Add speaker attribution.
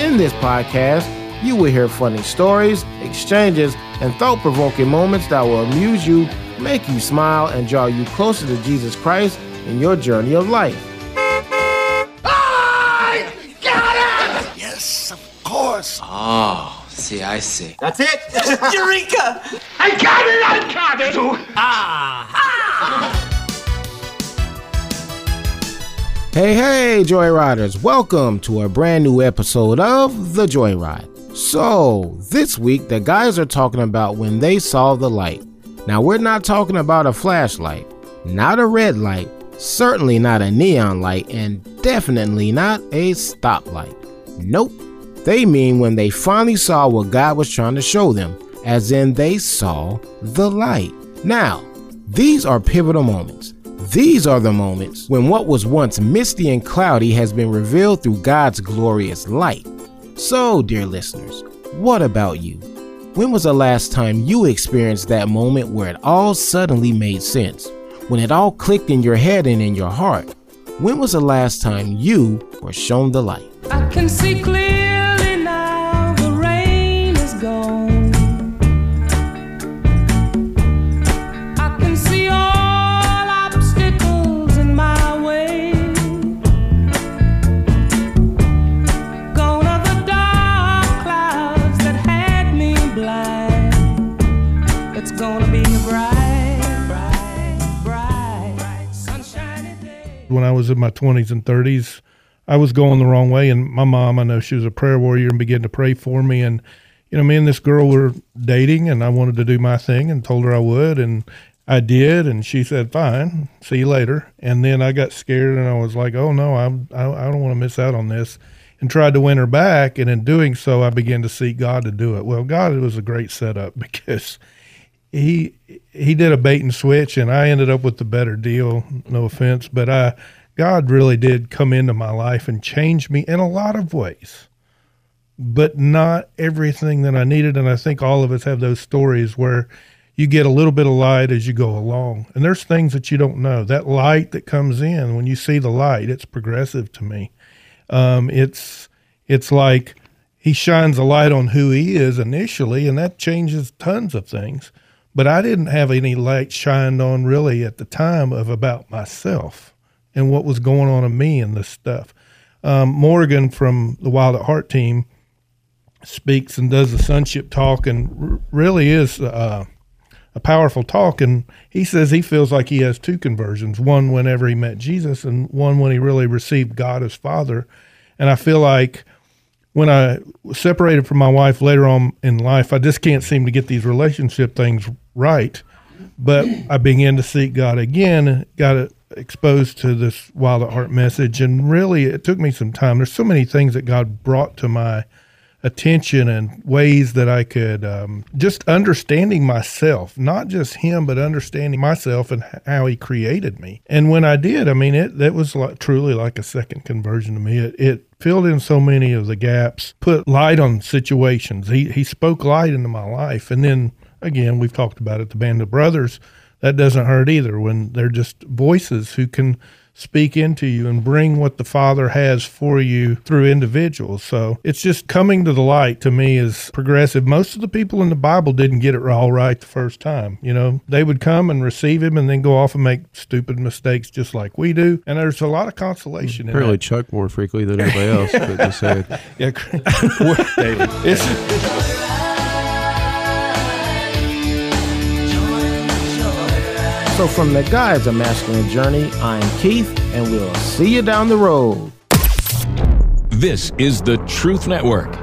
Speaker 1: In this podcast, you will hear funny stories, exchanges, and thought provoking moments that will amuse you, make you smile, and draw you closer to Jesus Christ in your journey of life. I got it!
Speaker 2: Yes, of course.
Speaker 3: Oh, see, I see.
Speaker 2: That's it.
Speaker 4: Eureka!
Speaker 2: I got it. I got it. Ah. Ah.
Speaker 1: Hey, hey, Joyriders, welcome to a brand new episode of The Joyride. So, this week, the guys are talking about when they saw the light. Now, we're not talking about a flashlight, not a red light, certainly not a neon light, and definitely not a stoplight. Nope. They mean when they finally saw what God was trying to show them, as in they saw the light. Now, these are pivotal moments. These are the moments when what was once misty and cloudy has been revealed through God's glorious light. So, dear listeners, what about you? When was the last time you experienced that moment where it all suddenly made sense? When it all clicked in your head and in your heart? When was the last time you were shown the light?
Speaker 5: It's gonna be a bright, bright, bright, day.
Speaker 6: when I was in my 20s and 30s, I was going the wrong way. And my mom, I know she was a prayer warrior and began to pray for me. And, you know, me and this girl were dating and I wanted to do my thing and told her I would. And I did. And she said, fine, see you later. And then I got scared and I was like, oh no, I, I, I don't want to miss out on this. And tried to win her back. And in doing so, I began to seek God to do it. Well, God, it was a great setup because he he did a bait and switch and I ended up with the better deal no offense but I God really did come into my life and change me in a lot of ways but not everything that I needed. And I think all of us have those stories where you get a little bit of light as you go along. And there's things that you don't know. That light that comes in when you see the light it's progressive to me. Um, it's it's like he shines a light on who he is initially, and that changes tons of things. But I didn't have any light shined on really at the time of about myself and what was going on in me and this stuff. Um, Morgan from the Wild at Heart team speaks and does the sonship talk and r- really is uh, a powerful talk. And he says he feels like he has two conversions one whenever he met Jesus, and one when he really received God as Father. And I feel like when I separated from my wife later on in life, I just can't seem to get these relationship things right. But I began to seek God again, got exposed to this Wild at Heart message, and really it took me some time. There's so many things that God brought to my attention and ways that I could um, just understanding myself, not just Him, but understanding myself and how He created me. And when I did, I mean, it that was like, truly like a second conversion to me. It, it filled in so many of the gaps, put light on situations. He He spoke light into my life, and then again, we've talked about it. The Band of Brothers. That doesn't hurt either when they're just voices who can speak into you and bring what the Father has for you through individuals. So it's just coming to the light to me is progressive. Most of the people in the Bible didn't get it all right the first time. You know, they would come and receive Him and then go off and make stupid mistakes just like we do. And there's a lot of consolation in
Speaker 7: Apparently. Chuck more frequently than anybody else. but just saying.
Speaker 6: Yeah, David.
Speaker 1: So, from the guys of Masculine Journey, I'm Keith, and we'll see you down the road.
Speaker 8: This is the Truth Network.